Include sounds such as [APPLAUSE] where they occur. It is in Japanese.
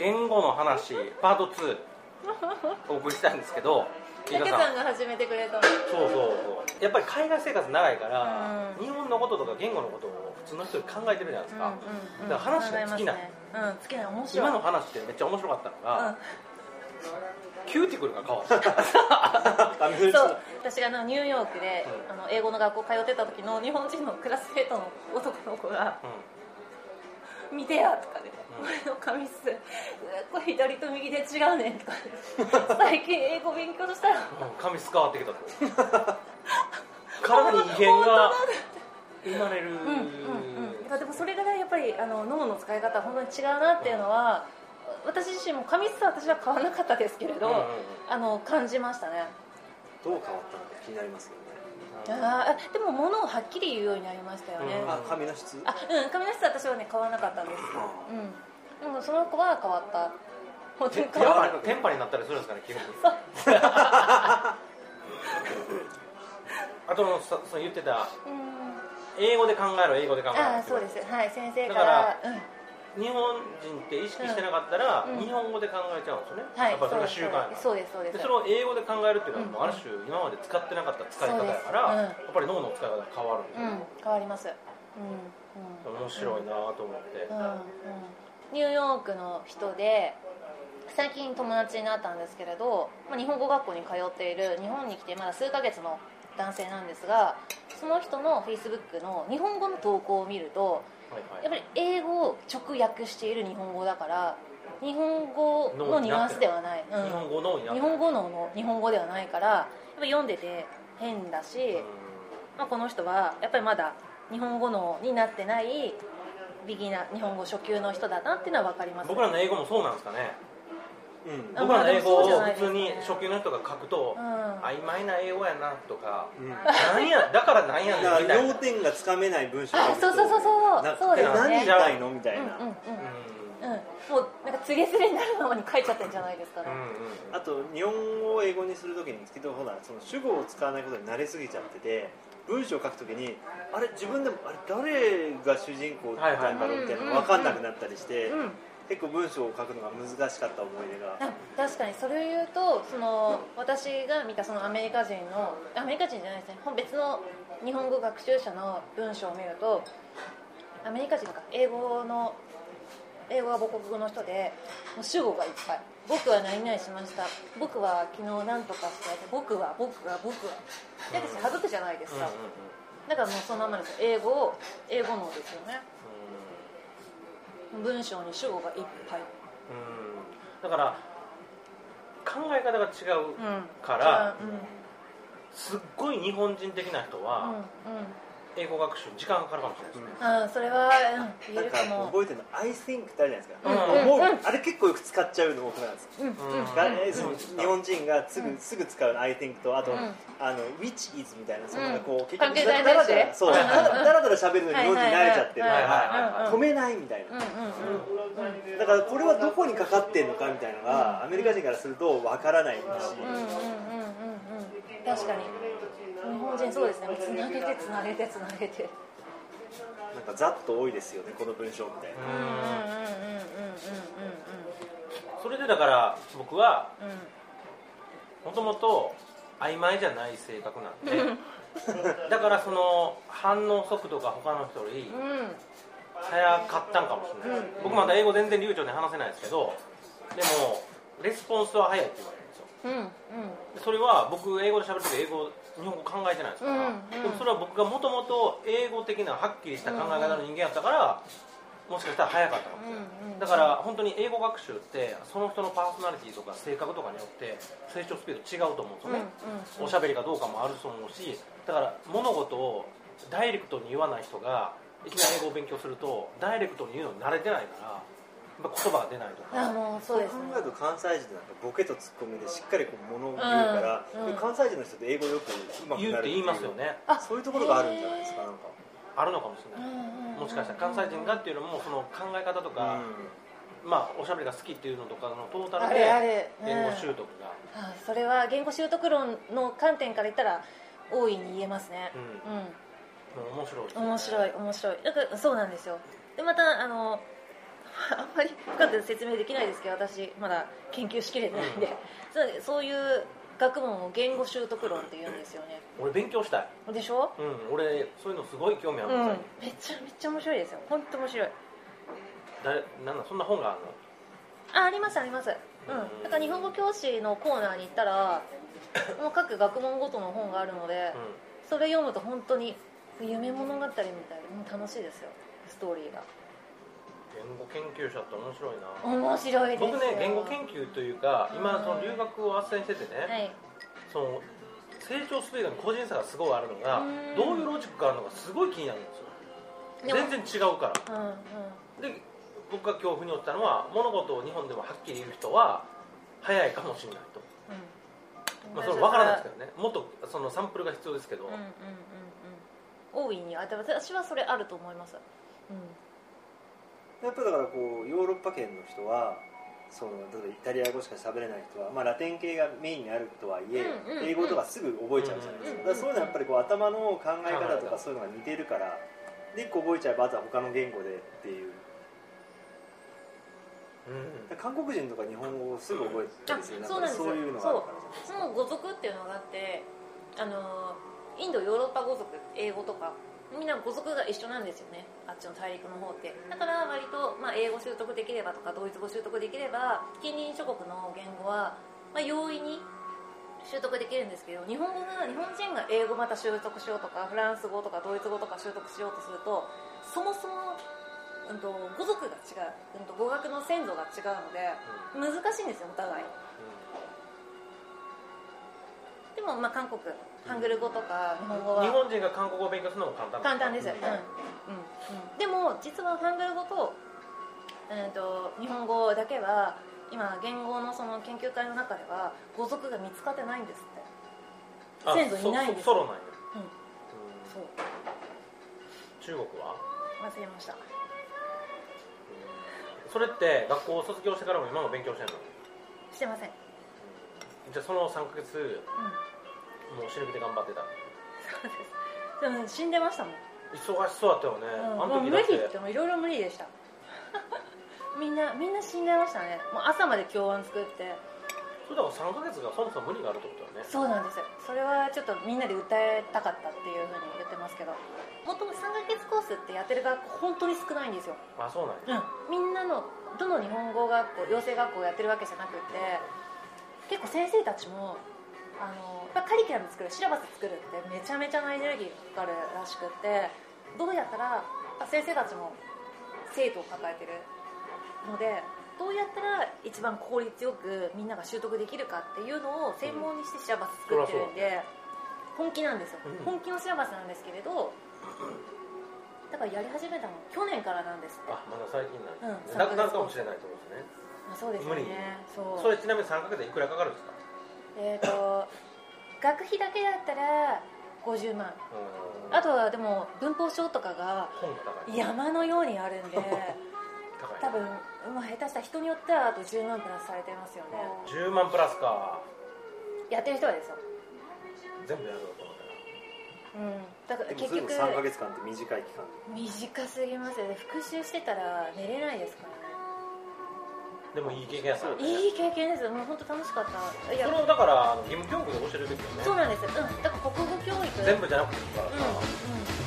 言語の話パート2お送りしたいんですけど [LAUGHS] 竹さんが始めてくれたの。そうそうそう。やっぱり海外生活長いから、うん。日本のこととか言語のことを普通の人より考えてるじゃないですか、うんうんだから話が尽きない、ね。うん尽きない。面白い。今の話ってめっちゃ面白かったのが、うん。キューティクルが変わった。[LAUGHS] そう。私があのニューヨークで、うん。あの英語の学校通ってた時の日本人のクラスメートの男の子がう「見てや」とかで「うん俺の髪質。うわこれ左と右で違うねん」とか。で最近英語勉強したら。んうん、髪質変わってきたと [LAUGHS] 体に異変が生まれる、うんうんうん。でもそれぐらいやっぱりあの脳の使い方は本当に違うなっていうのは私自身も髪質は私は変わらなかったですけれど、うんうんうん。あの感じましたね。どう変わったのか気になりますよね。あーでも物をはっきり言うようになりましたよね、うん。あ髪の質？あうん髪の質は私はね変わらなかったんです。うんでもその子は変わった。本当にテン変わっパテンパになったりするんですかね基本 [LAUGHS] あとのさその言ってた英語で考えろ英語で考えろああそうです。はい先生かだから日本人って意識してなかったら、うん。日本語で考えちゃうんですよね、はいやっぱそれが習慣そうですそうです。でそれを英語で考えるっていうのは、うん。ある種今まで使ってなかった使い方やから、やっぱり脳の使い方が変わるん。で変わります。面白いなと思って、うんうんニューヨークの人で最近友達になったんですけれど、まあ、日本語学校に通っている日本に来てまだ数ヶ月の男性なんですがその人のフェイスブックの日本語の投稿を見るとやっぱり英語を直訳している日本語だから日本語のニュアンスではない、うん。日本語の日本語のの日本語ではないからやっぱ読んでて変だし、うん。まあ、この人はやっぱりまだ日本語のになってないビギナー日本語初級の人だなっていうのは分かります。僕らの英語もそうなんですかね。うん。あ僕らの英語を普通に初級の人が書くと、うん。曖昧な英語やなとかうん。なんやだからなんやねんみたいな。要点がつかめない文章あそうそうそうそう。なんかそう何言いたいのみたいな、うんうんうん。ううんもうなんかつれづれになるままに書いちゃってるんじゃないですかね。んうんうん。あと日本語を英語にするときにですけどほらその主語を使わないことに慣れすぎちゃってて文章を書くときにあれ自分でもあれ誰が主人公だったんだろうみたいなのが分かんなくなったりして、うん。結構文章を書くのが難しかった思い出があ確かに。それを言うとその私が見たそのアメリカ人のアメリカ人じゃないですね。別の日本語学習者の文章を見るとアメリカ人か英語の英語は母国語の人でもう主語がいっぱい。僕は何々しました。僕は昨日何とかして僕は僕は僕は。で私省くじゃないですか、だからもうそのままですよ。英語を英語のですよね。文章に主語がいっぱい。うん。だから考え方が違ううんからうん。すっごい日本人的な人うんはうん英語学習に時間がかかるかもしれないですね、あそれは、うん、言なんかえるかも覚えてるの「I think」ってあるじゃないですか、うん思うあれ結構よく使っちゃうの僕なんですうんうんうん。がえーそのうん日本人がすぐ,、うん。すぐ使う I think とあと、うん。あの which is みたいなそのなん。かこう、うん結関係だらだらそう。うんだらだら喋るのに日本人慣れちゃってる。かはいはいらはい。止めないみたい。な、うんうんうん。だからこれはどこにかかってんのかみたいなのが、アメリカ人からするとわからないし、確かに。日本人そうですね。つなげてつなげてつなげて。なんかざっと多いですよねこの文章みたいな、うんうんうんうんうんうんそれでだから僕はもともと曖昧じゃない性格なんでだからその反応速度が他の人よりうん。早かったんかもしれない、うん。僕まだ英語全然流暢に話せないですけどでもレスポンスは早いって言われるんですようんうん。でそれは僕英語で喋る時英語日本語考えてないですから、うんうん。でもそれは僕がもともと英語的なはっきりした考え方の人間やったから、もしかしたら早かったかもしれない、うんうん。だから本当に英語学習ってその人のパーソナリティとか性格とかによって成長スピード違うと思うんですよね、うんおしゃべりかどうかもあると思うしだから物事をダイレクトに言わない人がいきなり英語を勉強するとダイレクトに言うのに慣れてないから言葉が出ないとあかもうそうですね。考えると関西人なんかボケとツッコミでしっかりこう物を言うから、うん。うん。関西人の人って英語よくうまくなる言うって言いますよね。あそういうところがあるんじゃないですかなんか、あるのかもしれない、うんうんうんもしかしたら関西人がっていうのもその考え方とか、まあおしゃべりが好きっていうのとかのトータルあで言語習得が、あそれは言語習得論の観点から言ったら大いに言えますね。うん。面白いね。面白い面白い。だからそうなんですよ。でまたあのまり深く説明できないですけど私まだ研究しきれてないんで、そうそういう学問を言語習得論って言うんですよね。俺勉強したい。でしょ？うん俺そういうのすごい興味あうんるんですよ、めっちゃめっちゃ面白いですよ。本当面白い。誰なんだそんな本があるの？あありますあります。うん。だから日本語教師のコーナーに行ったら [COUGHS] もう各学問ごとの本があるので、それ読むと本当に夢物語みたいでもう楽しいですよ。ストーリーが言語研究者って面白いな。面白いですよ。僕ね言語研究というか今その留学を斡旋しててね、はい。その成長スピードに個人差がすごいあるのがうん。どういうロジックがあるのかすごい気になるんですよ。全然違うから。うんうん。で僕が恐怖に落ちたのは物事を日本でもはっきり言う人は早いかもしれないと、うん。まあ、それ分からないですけどね。もっとそのサンプルが必要ですけど、うんうんうんうん。大いに。あ私はそれあると思います、うやっぱだからこうヨーロッパ圏の人はその例えばイタリア語しか喋れない人は、まあ、ラテン系がメインにあるとはいえ、うんうんうん。英語とかすぐ覚えちゃうじゃないですか,、うんうんだからそういうのはやっぱりこう頭の考え方とかそういうのが似てるからで1個覚えちゃえばあとは他の言語でっていう。韓国人とか日本語をすぐ覚えたりするあそうなんですそういうのがあるからじゃないですん、その語族っていうのがあってあのインドヨーロッパ語族英語とかみんな語族が一緒なんですよね。あっちの大陸の方って。だから割と、まあ、英語習得できればとかドイツ語習得できれば近隣諸国の言語は、まあ、容易に習得できるんですけど日本語が日本人が英語また習得しようとかフランス語とかドイツ語とか習得しようとするとそもそも、うん、と語族が違う、うん、と語学の先祖が違うので難しいんですよお互いでもまあ韓国ハングル語とか日本語は。日本人が韓国語を勉強するのも簡単簡単です、うん。うん。うん、でも実はハングル語と,、うん、と日本語だけは今言語のその研究会の中では語族が見つかってないんですって。あ先祖いないんです。そソロなんや、うん。うん。そう。中国は？忘れました。それって学校を卒業してからも今も勉強してんの？してません、じゃあその3ヶ月もう死ぬ気で頑張ってた。そうです。でも死んでましたもん、忙しそうだったよね、うん、あもう無理の時だってもいろいろ無理でした。[LAUGHS] みんなみんな死んでましたね。もう朝まで教案作って。それだから3ヶ月がそもそも無理があるってことだよね。そうなんですよ。それはちょっとみんなで訴えたかったっていうふうに言ってますけど。もともと3ヶ月コースってやってる学校本当に少ないんですよ、あそうなんや。うん、みんなのどの日本語学校養成学校をやってるわけじゃなくって結構先生たちもあのやっぱカリキュラム作るシラバス作るってめちゃめちゃなエネルギーがかかるらしくってどうやったら先生たちも生徒を抱えてるのでどうやったら一番効率よくみんなが習得できるかっていうのを専門にしてシラバス作ってるんで、本気なんですよ、うん。本気のシラバスなんですけれどだからやり始めたの去年からなんですって。あまだ最近なんうんですね、なくなるかもしれないってことですねあそうですよ無理ねそう。それちなみに3ヶ月でいくらかかるんですか？えっ、と [LAUGHS] 学費だけだったら50万。うん。あとはでも文法書とかが山のようにあるんで [LAUGHS] 高い多分、まあ、下手したら人によってはあと10万プラスされてますよね。10万プラスか。やってる人はですよ。全部やろうと思ったら。うん。だから結局それも3ヶ月間って短い期間短すぎますよね。復習してたら寝れないですからねでもいい経験やったよね。いい経験です。もう本当楽しかった。いや。それをだから義務教育で教えるべきよね。そうなんです、うん、だから国語教育。全部じゃなくていいからさ、うんうん